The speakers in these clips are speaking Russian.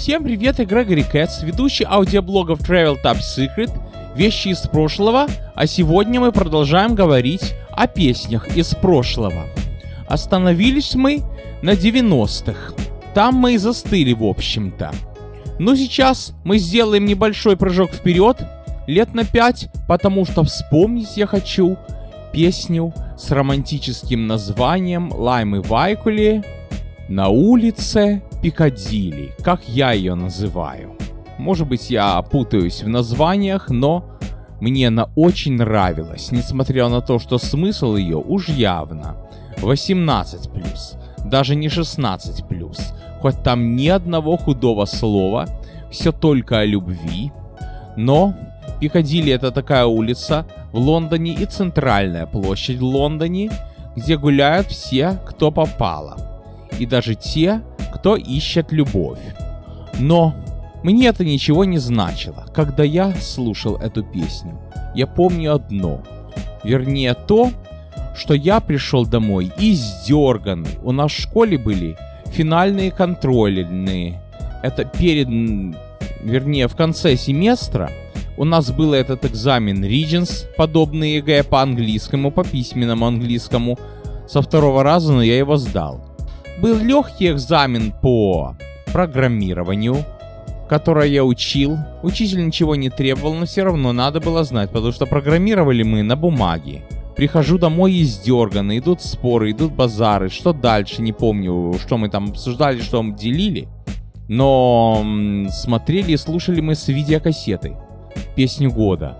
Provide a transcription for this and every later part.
Всем привет, я Грегори Кэтс, ведущий аудиоблогов Travel Top Secret, вещи из прошлого, а сегодня мы продолжаем говорить о песнях из прошлого. Остановились мы на 90-х. Там мы и застыли, в общем-то. Но сейчас мы сделаем небольшой прыжок вперед, лет на 5, потому что вспомнить я хочу песню с романтическим названием Лаймы Вайкули на улице Пикадилли, как я ее называю. Может быть, я путаюсь в названиях, но мне она очень нравилась, несмотря на то, что смысл ее уж явно 18+, даже не 16+, хоть там ни одного худого слова, все только о любви, но Пикадилли это такая улица в Лондоне и центральная площадь в Лондоне, где гуляют все, кто попало. И даже те, кто ищет любовь. Но мне это ничего не значило, когда я слушал эту песню. Я помню одно. Вернее то, что я пришел домой издерганный. У нас в школе были финальные контрольные. Это перед, вернее, в конце семестра у нас был этот экзамен Regents, подобный ЕГЭ по английскому, по письменному английскому. Со второго раза, но я его сдал. Был легкий экзамен по программированию, которое я учил. Учитель ничего не требовал, но все равно надо было знать, потому что программировали мы на бумаге. Прихожу домой издерганный, идут споры, идут базары, что дальше, не помню, что мы там обсуждали, что мы делили. Но смотрели и слушали мы с видеокассеты песню года.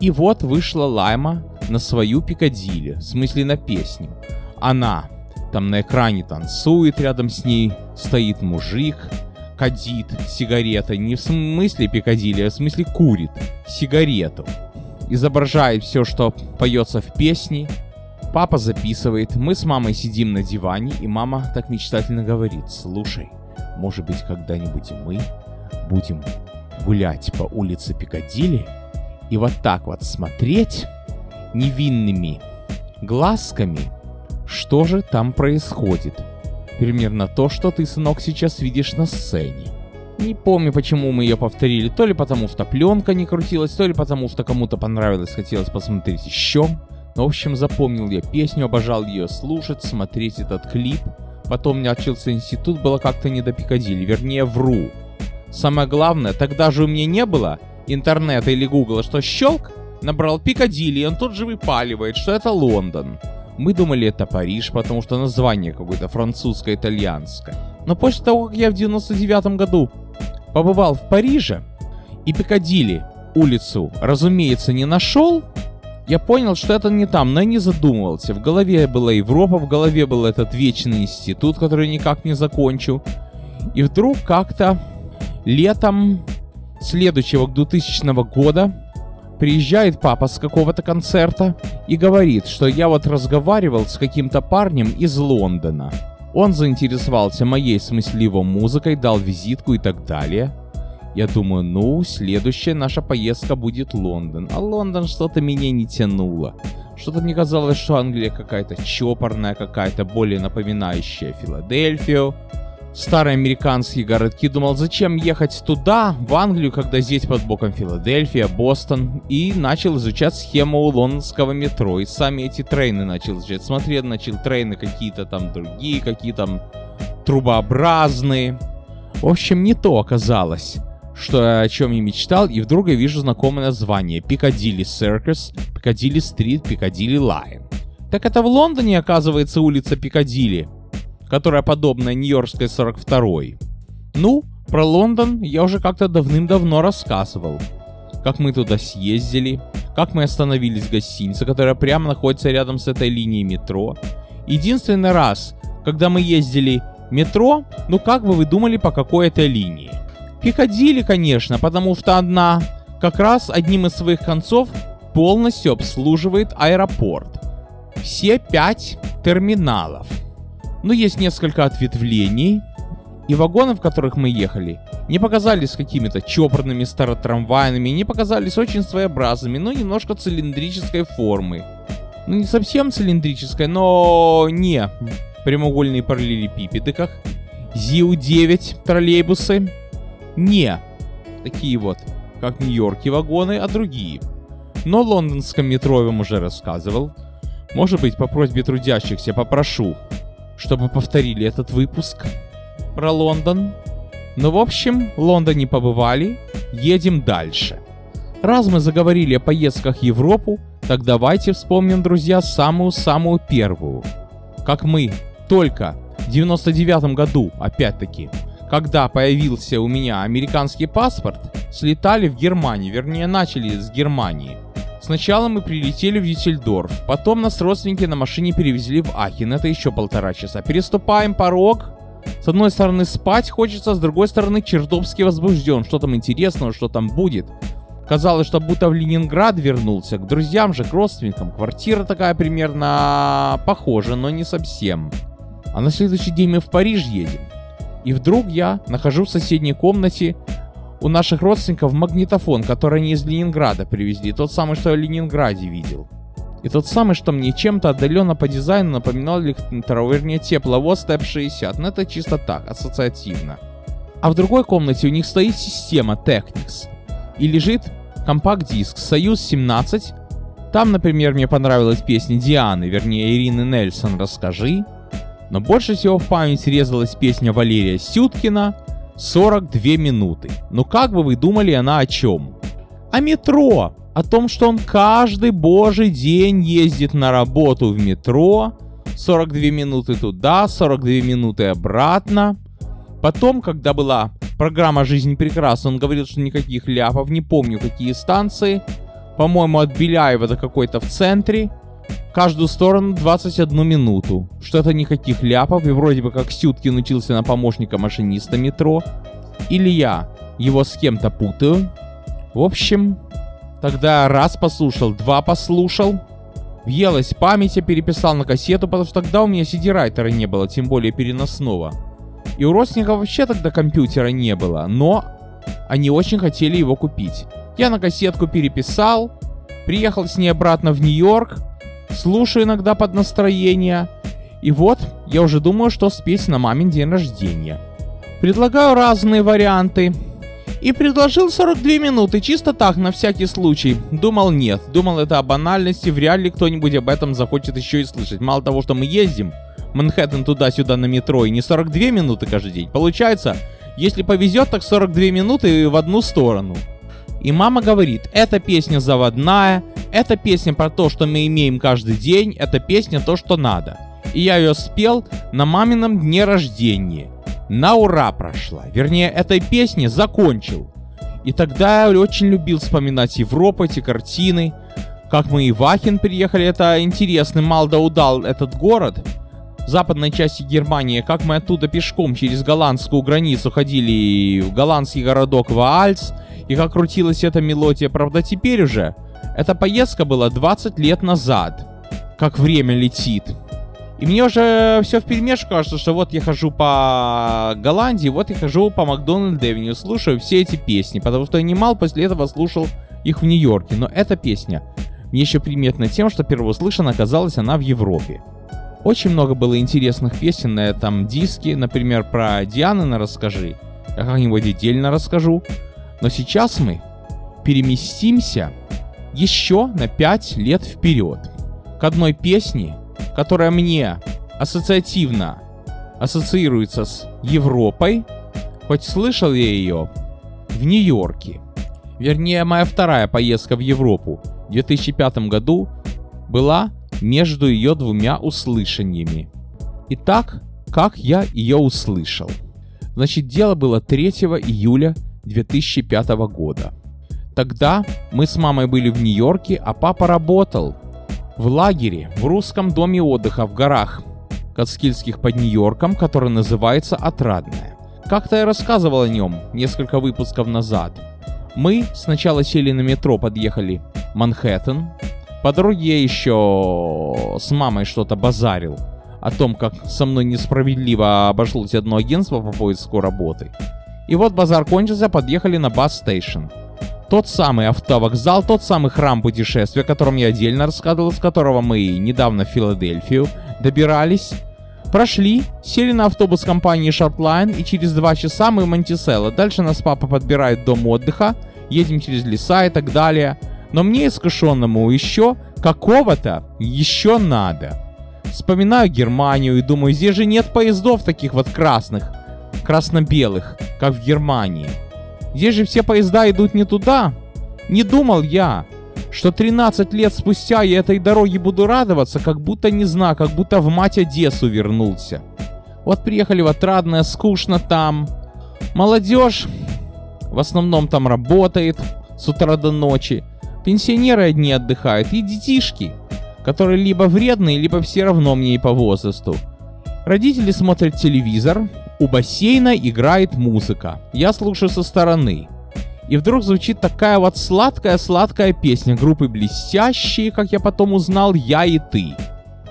И вот вышла Лайма на свою Пикадилли, в смысле на песню. Она там на экране танцует, рядом с ней стоит мужик, кадит сигаретой, не в смысле Пикадилли, а в смысле курит сигарету. Изображает все, что поется в песне. Папа записывает, мы с мамой сидим на диване, и мама так мечтательно говорит, слушай, может быть когда-нибудь и мы будем гулять по улице Пикадилли и вот так вот смотреть невинными глазками что же там происходит. Примерно то, что ты, сынок, сейчас видишь на сцене. Не помню, почему мы ее повторили. То ли потому, что пленка не крутилась, то ли потому, что кому-то понравилось, хотелось посмотреть еще. Но, в общем, запомнил я песню, обожал ее слушать, смотреть этот клип. Потом начался институт, было как-то не до Пикадилли, вернее, вру. Самое главное, тогда же у меня не было интернета или гугла, что щелк, набрал Пикадилли, и он тут же выпаливает, что это Лондон. Мы думали, это Париж, потому что название какое-то французско-итальянское. Но после того, как я в 99 году побывал в Париже и Пикадилли улицу, разумеется, не нашел, я понял, что это не там, но я не задумывался. В голове была Европа, в голове был этот вечный институт, который никак не закончу. И вдруг как-то летом следующего 2000 года Приезжает папа с какого-то концерта и говорит, что я вот разговаривал с каким-то парнем из Лондона. Он заинтересовался моей смысливой музыкой, дал визитку и так далее. Я думаю, ну, следующая наша поездка будет Лондон. А Лондон что-то меня не тянуло. Что-то мне казалось, что Англия какая-то чопорная, какая-то более напоминающая Филадельфию старые американские городки, думал, зачем ехать туда, в Англию, когда здесь под боком Филадельфия, Бостон, и начал изучать схему лондонского метро, и сами эти train ы начал изучать. Смотрел, начал train ы какие-то там другие, какие там трубообразные. В общем, не то оказалось, что о чем я мечтал, и вдруг я вижу знакомое название Piccadilly Circus, Piccadilly Street, Piccadilly Line. Так это в Лондоне, оказывается, улица Пикадилли которая подобная Нью-Йоркской 42-й. Ну, про Лондон я уже как-то давным-давно рассказывал. Как мы туда съездили, как мы остановились в гостинице, которая прямо находится рядом с этой линией метро. Единственный раз, когда мы ездили метро, ну как бы вы думали, по какой этой линии? Пикадилли, конечно, потому что одна как раз одним из своих концов полностью обслуживает аэропорт. Все пять терминалов – но есть несколько ответвлений, и вагоны, в которых мы ехали, не показались какими-то чопорными старотрамвайными, не показались очень своеобразными, но немножко цилиндрической формы. Ну, не совсем цилиндрической, но не прямоугольные параллелепипеды, как ЗИУ-9 троллейбусы. Не такие вот, как в Нью-Йорке вагоны, а другие. Но лондонском метро я вам уже рассказывал. Может быть, по просьбе трудящихся попрошу, чтобы повторили этот выпуск про Лондон. Ну, в общем, в Лондоне побывали, едем дальше. Раз мы заговорили о поездках в Европу, так давайте вспомним, друзья, самую-самую первую. Как мы только в 99 году, опять-таки, когда появился у меня американский паспорт, слетали в Германию, вернее начали с Германии. Сначала мы прилетели в Дюссельдорф, потом нас родственники на машине перевезли в Ахен, это еще полтора часа. Переступаем порог, с одной стороны спать хочется, с другой стороны чертовски возбужден, что там интересного, что там будет. Казалось, что будто в Ленинград вернулся, к друзьям же, к родственникам. Квартира такая примерно похожа, но не совсем. А на следующий день мы в Париж едем. И вдруг я нахожусь в соседней комнате у наших родственников магнитофон, который они из Ленинграда привезли. Тот самый, что я в Ленинграде видел. И тот самый, что мне чем-то отдаленно по дизайну напоминал электро, вернее тепловоз Step 60. Но это чисто так, ассоциативно. А в другой комнате у них стоит система Technics. И лежит компакт-диск Союз 17. Там, например, мне понравилась песня Дианы, вернее Ирины Нельсон «Расскажи». Но больше всего в память резалась песня Валерия Сюткина 42 минуты. Ну как бы вы думали она о чем? О метро. О том, что он каждый божий день ездит на работу в метро. 42 минуты туда, 42 минуты обратно. Потом, когда была программа «Жизнь прекрасна», он говорил, что никаких ляпов, не помню какие станции. По-моему, от Беляева до какой-то в центре каждую сторону 21 минуту. Что-то никаких ляпов, и вроде бы как Сюткин учился на помощника машиниста метро. Или я его с кем-то путаю. В общем, тогда раз послушал, два послушал. Въелась память, я переписал на кассету, потому что тогда у меня CD-райтера не было, тем более переносного. И у родственников вообще тогда компьютера не было, но они очень хотели его купить. Я на кассетку переписал, приехал с ней обратно в Нью-Йорк, слушаю иногда под настроение. И вот, я уже думаю, что спеть на мамин день рождения. Предлагаю разные варианты. И предложил 42 минуты, чисто так, на всякий случай. Думал нет, думал это о банальности, вряд ли кто-нибудь об этом захочет еще и слышать. Мало того, что мы ездим, Манхэттен туда-сюда на метро, и не 42 минуты каждый день. Получается, если повезет, так 42 минуты в одну сторону. И мама говорит, эта песня заводная, эта песня про то, что мы имеем каждый день, эта песня то, что надо. И я ее спел на мамином дне рождения. На ура прошла. Вернее, этой песни закончил. И тогда я очень любил вспоминать Европу, эти картины. Как мы и в Ахен приехали, это интересный Малдаудал, этот город. Западной части Германии, как мы оттуда пешком через голландскую границу ходили в голландский городок Ваальц, и как крутилась эта мелодия, правда теперь уже. Эта поездка была 20 лет назад. Как время летит. И мне уже все в перемешку кажется, что вот я хожу по Голландии, вот я хожу по Макдональд Эвеню, слушаю все эти песни, потому что я немало после этого слушал их в Нью-Йорке. Но эта песня мне еще приметна тем, что первослышно оказалась она в Европе. Очень много было интересных песен на этом диске, например, про Дианы расскажи. Я как-нибудь отдельно расскажу. Но сейчас мы переместимся еще на 5 лет вперед к одной песне, которая мне ассоциативно ассоциируется с Европой, хоть слышал я ее в Нью-Йорке. Вернее, моя вторая поездка в Европу в 2005 году была между ее двумя услышаниями. Итак, как я ее услышал? Значит, дело было 3 июля 2005 года. Тогда мы с мамой были в Нью-Йорке, а папа работал в лагере в русском доме отдыха в горах Кацкильских под Нью-Йорком, который называется Отрадная. Как-то я рассказывал о нем несколько выпусков назад. Мы сначала сели на метро, подъехали Манхэттен. По дороге я еще с мамой что-то базарил о том, как со мной несправедливо обошлось одно агентство по поиску работы. И вот базар кончился, подъехали на бас-стейшн. Тот самый автовокзал, тот самый храм путешествия, о котором я отдельно рассказывал, с которого мы недавно в Филадельфию добирались. Прошли, сели на автобус компании Shortline, и через два часа мы в Монтиселло. Дальше нас папа подбирает дом отдыха, едем через леса и так далее. Но мне, искушенному, еще какого-то еще надо. Вспоминаю Германию и думаю, здесь же нет поездов таких вот красных, красно-белых, как в Германии. Здесь же все поезда идут не туда. Не думал я, что 13 лет спустя я этой дороге буду радоваться, как будто не знаю, как будто в мать Одессу вернулся. Вот приехали в Отрадное, скучно там. Молодежь в основном там работает с утра до ночи. Пенсионеры одни отдыхают и детишки, которые либо вредные, либо все равно мне и по возрасту. Родители смотрят телевизор, у бассейна играет музыка. Я слушаю со стороны. И вдруг звучит такая вот сладкая-сладкая песня группы «Блестящие», как я потом узнал, «Я и ты».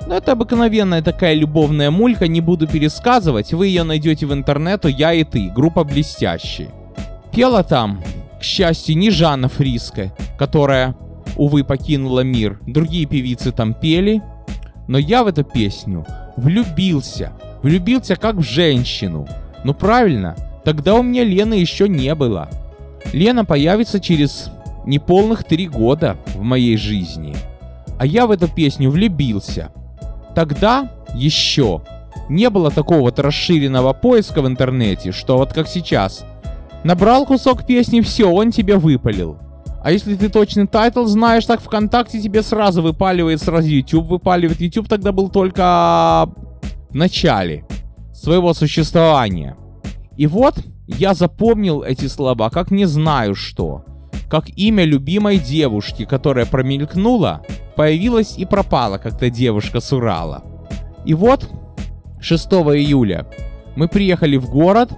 Но это обыкновенная такая любовная мулька, не буду пересказывать, вы ее найдете в интернету «Я и ты», группа «Блестящие». Пела там, к счастью, не Жанна Фриска, которая, увы, покинула мир. Другие певицы там пели, но я в эту песню влюбился. Влюбился как в женщину. Ну правильно, тогда у меня Лены еще не было. Лена появится через неполных три года в моей жизни. А я в эту песню влюбился. Тогда еще не было такого вот расширенного поиска в интернете, что вот как сейчас. Набрал кусок песни, все, он тебе выпалил. А если ты точный title знаешь, так ВКонтакте тебе сразу выпаливает, сразу YouTube выпаливает. YouTube тогда был только в начале своего существования. И вот я запомнил эти слова, как не знаю что. Как имя любимой девушки, которая промелькнула, появилась и пропала, когда девушка с Урала. И вот 6 июля мы приехали в город,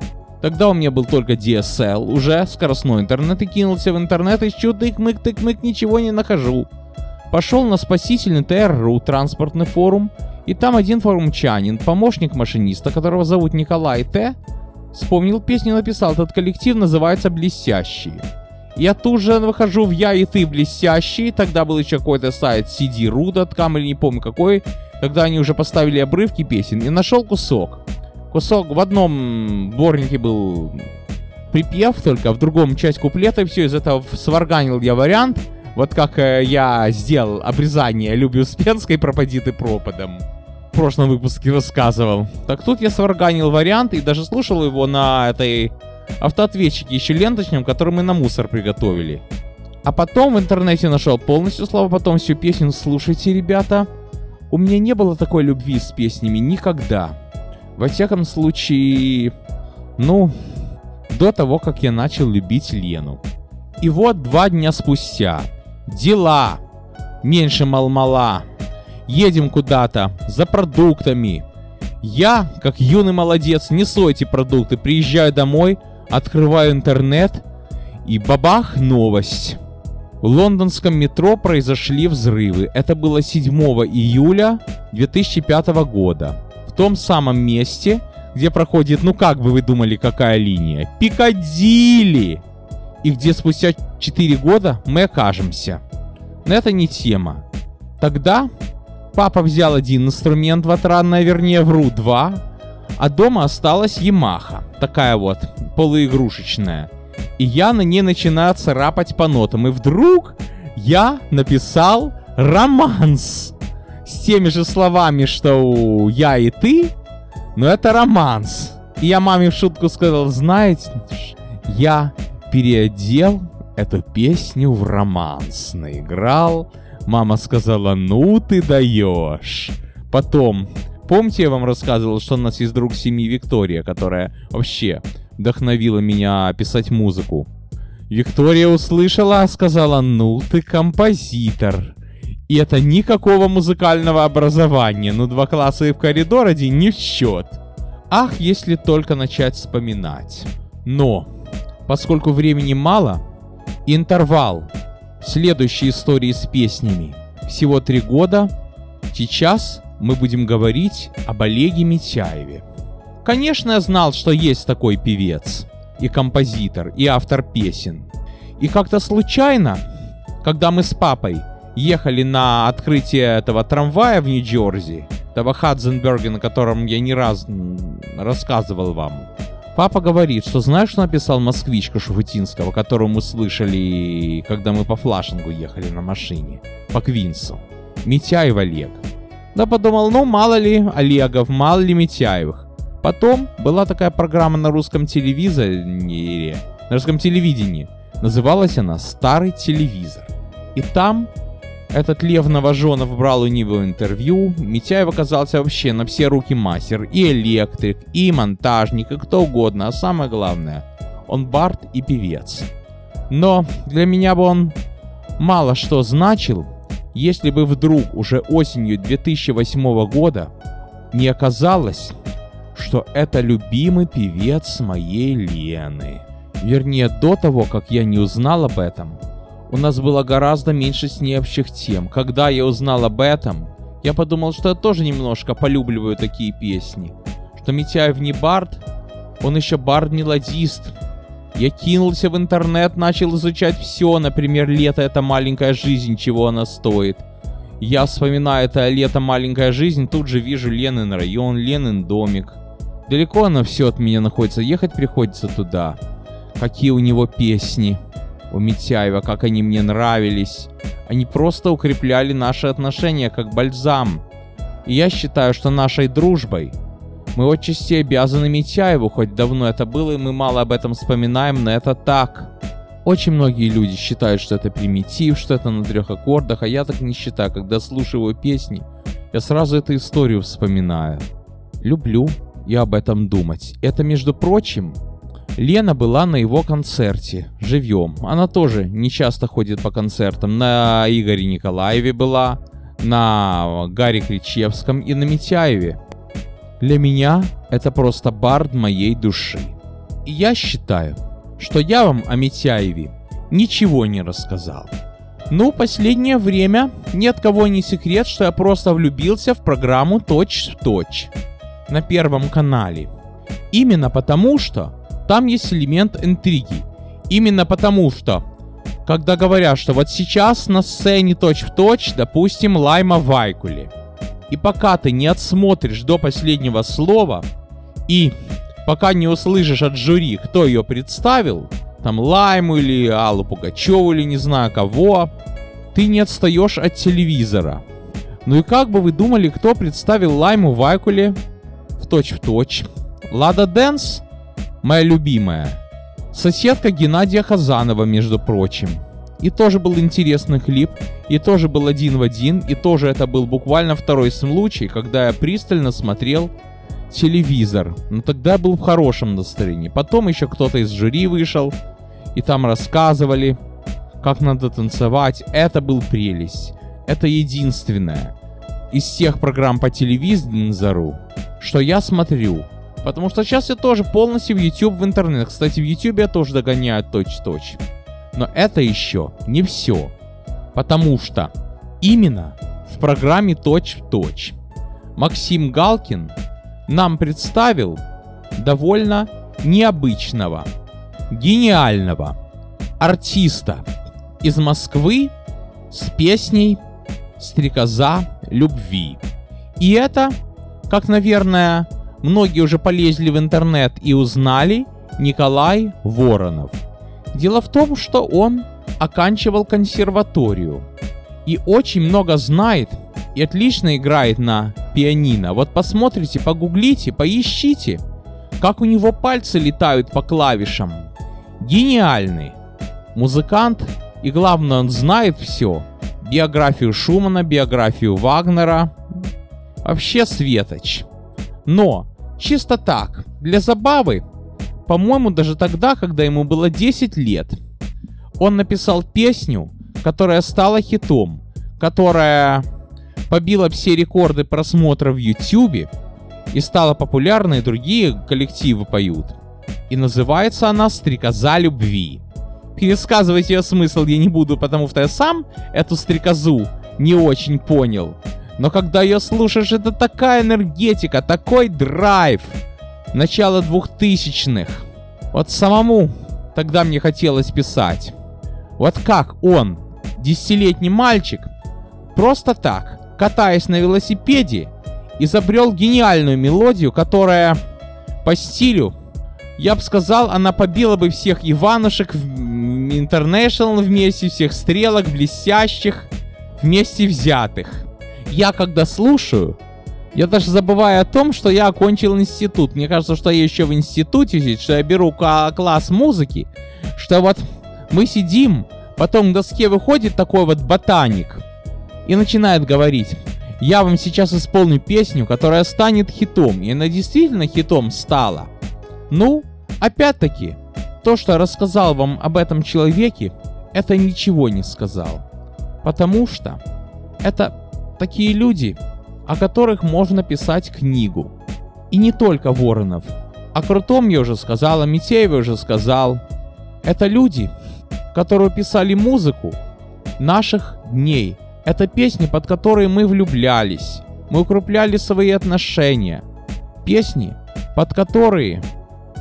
Тогда у меня был только DSL, уже скоростной интернет, и кинулся в интернет, ищу тык-мык, тык-мык, ничего не нахожу. Пошел на спасительный ТРУ, транспортный форум, и там один форумчанин, помощник машиниста, которого зовут Николай Т., Вспомнил песню и написал, этот коллектив называется «Блестящие». Я тут же выхожу в «Я и ты блестящие», тогда был еще какой-то сайт cd.ru.com или не помню какой, когда они уже поставили обрывки песен, и нашел кусок. Кусок в одном сборнике был припев только, в другом часть куплета, и все из этого сварганил я вариант, вот как э, я сделал обрезание Люби Успенской «Пропади ты пропадом» в прошлом выпуске рассказывал. Так тут я сварганил вариант и даже слушал его на этой автоответчике еще ленточном, который мы на мусор приготовили. А потом в интернете нашел полностью слова, потом всю песню слушайте, ребята. У меня не было такой любви с песнями никогда. Во всяком случае, ну, до того, как я начал любить Лену. И вот два дня спустя. Дела. Меньше мал-мала едем куда-то за продуктами. Я, как юный молодец, несу эти продукты, приезжаю домой, открываю интернет и бабах новость. В лондонском метро произошли взрывы. Это было 7 июля 2005 года. В том самом месте, где проходит, ну как бы вы думали, какая линия? Пикадилли! И где спустя 4 года мы окажемся. Но это не тема. Тогда Папа взял один инструмент ватранная, вернее, вру, два. А дома осталась Ямаха, такая вот, полуигрушечная. И я на ней начинаю царапать по нотам. И вдруг я написал романс. С теми же словами, что я и ты, но это романс. И я маме в шутку сказал, знаете, я переодел эту песню в романс, наиграл, Мама сказала, ну ты даешь. Потом, помните, я вам рассказывал, что у нас есть друг семьи Виктория, которая вообще вдохновила меня писать музыку. Виктория услышала, сказала, ну ты композитор. И это никакого музыкального образования, ну два класса и в коридоре не в счет. Ах, если только начать вспоминать. Но, поскольку времени мало, интервал следующей истории с песнями. Всего три года. Сейчас мы будем говорить об Олеге Митяеве. Конечно, я знал, что есть такой певец, и композитор, и автор песен. И как-то случайно, когда мы с папой ехали на открытие этого трамвая в Нью-Джерси, того Хадзенберга, на котором я не раз рассказывал вам. Папа говорит, что знаешь, что написал москвичка Шуфутинского, которую мы слышали, когда мы по флашингу ехали на машине, по Квинсу. Митяев Олег. Да подумал, ну мало ли Олегов, мало ли Митяевых. Потом была такая программа на русском телевизоре, на русском телевидении. Называлась она «Старый телевизор». И там этот Лев Новоженов брал у него интервью. Митяев оказался вообще на все руки мастер. И электрик, и монтажник, и кто угодно. А самое главное, он бард и певец. Но для меня бы он мало что значил, если бы вдруг уже осенью 2008 года не оказалось, что это любимый певец моей Лены. Вернее, до того, как я не узнал об этом, у нас было гораздо меньше с ней общих тем. Когда я узнал об этом, я подумал, что я тоже немножко полюбливаю такие песни. Что Митяев не бард, он еще бард-мелодист. Я кинулся в интернет, начал изучать все, например, «Лето — это маленькая жизнь, чего она стоит». Я вспоминаю это «Лето — маленькая жизнь», тут же вижу Ленин район, Ленин домик. Далеко оно все от меня находится, ехать приходится туда. Какие у него песни у Митяева, как они мне нравились. Они просто укрепляли наши отношения как бальзам. И я считаю, что нашей дружбой мы отчасти обязаны Митяеву, хоть давно это было, и мы мало об этом вспоминаем, но это так. Очень многие люди считают, что это примитив, что это на трех аккордах, а я так не считаю. Когда слушаю его песни, я сразу эту историю вспоминаю. Люблю и об этом думать. Это, между прочим, Лена была на его концерте, живьем. Она тоже не часто ходит по концертам. На Игоре Николаеве была, на Гарри Кричевском и на Митяеве. Для меня это просто бард моей души. И я считаю, что я вам о Митяеве ничего не рассказал. Ну, последнее время ни от кого не секрет, что я просто влюбился в программу «Точь в точь» на Первом канале. Именно потому, что там есть элемент интриги. Именно потому что, когда говорят, что вот сейчас на сцене точь-в-точь, допустим, Лайма Вайкули, и пока ты не отсмотришь до последнего слова, и пока не услышишь от жюри, кто ее представил, там Лайму или Аллу Пугачеву или не знаю кого, ты не отстаешь от телевизора. Ну и как бы вы думали, кто представил Лайму Вайкуле в точь-в-точь? Лада Дэнс? Моя любимая. Соседка Геннадия Хазанова, между прочим. И тоже был интересный клип, и тоже был один в один, и тоже это был буквально второй случай, когда я пристально смотрел телевизор. Но тогда я был в хорошем настроении. Потом еще кто-то из жюри вышел, и там рассказывали, как надо танцевать. Это был прелесть. Это единственное из всех программ по телевизору, что я смотрю Потому что сейчас я тоже полностью в YouTube, в интернет. Кстати, в YouTube я тоже догоняю точь-точь. Но это еще не все. Потому что именно в программе точь-в-точь Максим Галкин нам представил довольно необычного, гениального артиста из Москвы с песней «Стрекоза любви». И это, как, наверное, Многие уже полезли в интернет и узнали Николай Воронов. Дело в том, что он оканчивал консерваторию и очень много знает и отлично играет на пианино. Вот посмотрите, погуглите, поищите, как у него пальцы летают по клавишам. Гениальный музыкант и главное он знает все. Биографию Шумана, биографию Вагнера. Вообще светоч. Но Чисто так, для забавы. По-моему, даже тогда, когда ему было 10 лет. Он написал песню, которая стала хитом, которая побила все рекорды просмотра в YouTube и стала популярной, другие коллективы поют. И называется она «Стрекоза любви». Пересказывать ее смысл я не буду, потому что я сам эту стрекозу не очень понял. Но когда ее слушаешь, это такая энергетика, такой драйв. Начало двухтысячных. Вот самому тогда мне хотелось писать. Вот как он, десятилетний мальчик, просто так, катаясь на велосипеде изобрел гениальную мелодию, которая по стилю, я бы сказал, она побила бы всех Иванушек в International вместе, всех стрелок блестящих вместе взятых. Я когда слушаю, я даже забываю о том, что я окончил институт. Мне кажется, что я еще в институте что я беру класс музыки, что вот мы сидим, потом к доске выходит такой вот ботаник и начинает говорить. Я вам сейчас исполню песню, которая станет хитом. И она действительно хитом стала. Ну, опять-таки, то, что рассказал вам об этом человеке, это ничего не сказал. Потому что это такие люди, о которых можно писать книгу. И не только Воронов. О Крутом я уже сказал, о Митееве уже сказал. Это люди, которые писали музыку наших дней. Это песни, под которые мы влюблялись. Мы укрепляли свои отношения. Песни, под которые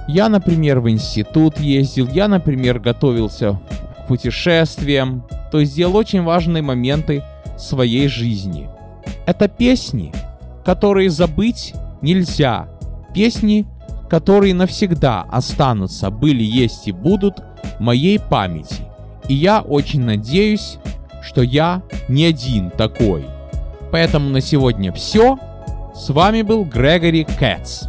я, например, в институт ездил, я, например, готовился к путешествиям, то есть делал очень важные моменты своей жизни. Это песни, которые забыть нельзя. Песни, которые навсегда останутся, были, есть и будут в моей памяти. И я очень надеюсь, что я не один такой. Поэтому на сегодня все. С вами был Грегори Кэтс.